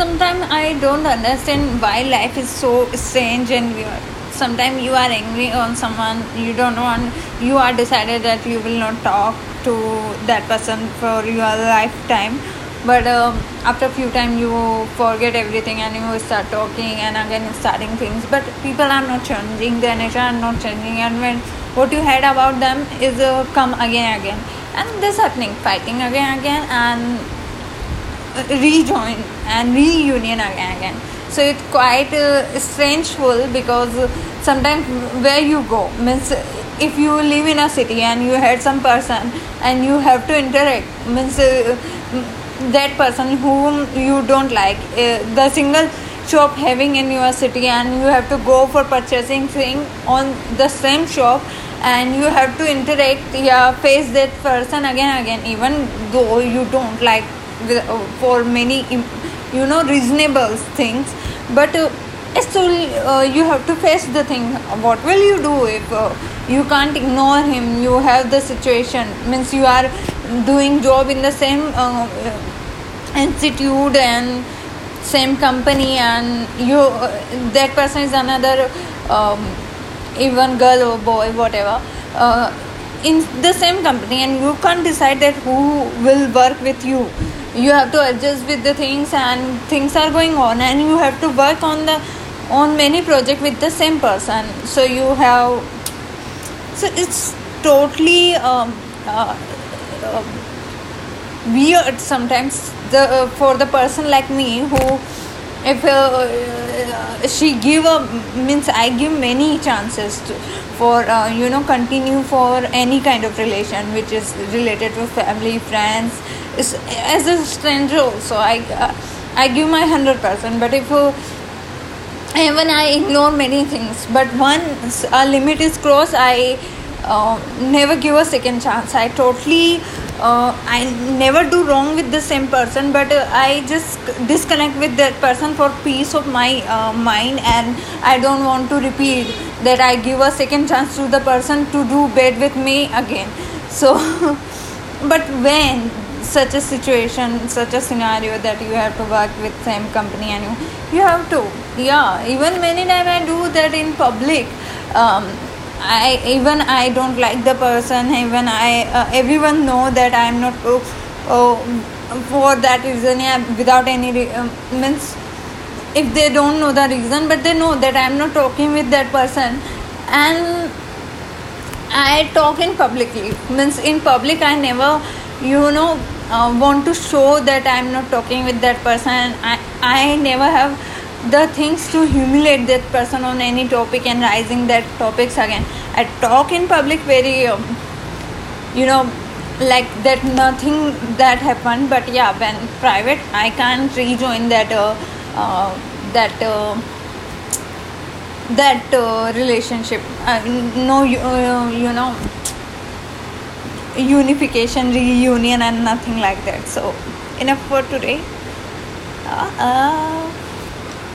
sometimes i don't understand why life is so strange and weird sometimes you are angry on someone you don't want you are decided that you will not talk to that person for your lifetime. But um, after a few time you forget everything and you start talking and again starting things. But people are not changing their nature are not changing. And when what you heard about them is uh, come again again. And this happening fighting again again. And rejoin and reunion again. So it's quite uh, strangeful because sometimes where you go means if you live in a city and you had some person and you have to interact means uh, that person whom you don't like uh, the single shop having in your city and you have to go for purchasing thing on the same shop and you have to interact yeah face that person again again even though you don't like for many you know reasonable things. But uh, still uh, you have to face the thing. What will you do if uh, you can't ignore him? You have the situation. Means you are doing job in the same uh, institute and same company and you uh, that person is another um, even girl or boy whatever. Uh, in the same company and you can't decide that who will work with you. You have to adjust with the things and things are going on and you have to work on the on many project with the same person. So you have so it's totally um, uh, uh, weird sometimes the uh, for the person like me who if uh, uh, she give a means i give many chances to, for uh, you know continue for any kind of relation which is related to family friends as a stranger also i uh, i give my 100% but if uh, even i ignore many things but once a limit is crossed i uh, never give a second chance. I totally uh, i never do wrong with the same person but uh, i just disconnect with that person for peace of my uh, mind and i don't want to repeat that i give a second chance to the person to do bad with me again. So but when such a situation such a scenario that you have to work with same company and you, you have to yeah even many time i do that in public um, I even I don't like the person. Even I uh, everyone know that I am not uh, for that reason. Yeah, without any re- um, means if they don't know the reason, but they know that I am not talking with that person, and I talk in publicly. Means in public I never you know uh, want to show that I am not talking with that person. I I never have the things to humiliate that person on any topic and rising that topics again. I talk in public very um, you know like that nothing that happened but yeah when private i can't rejoin that uh, uh, that uh, that uh, relationship. Uh, no you, uh, you know unification reunion and nothing like that. So enough for today. Uh,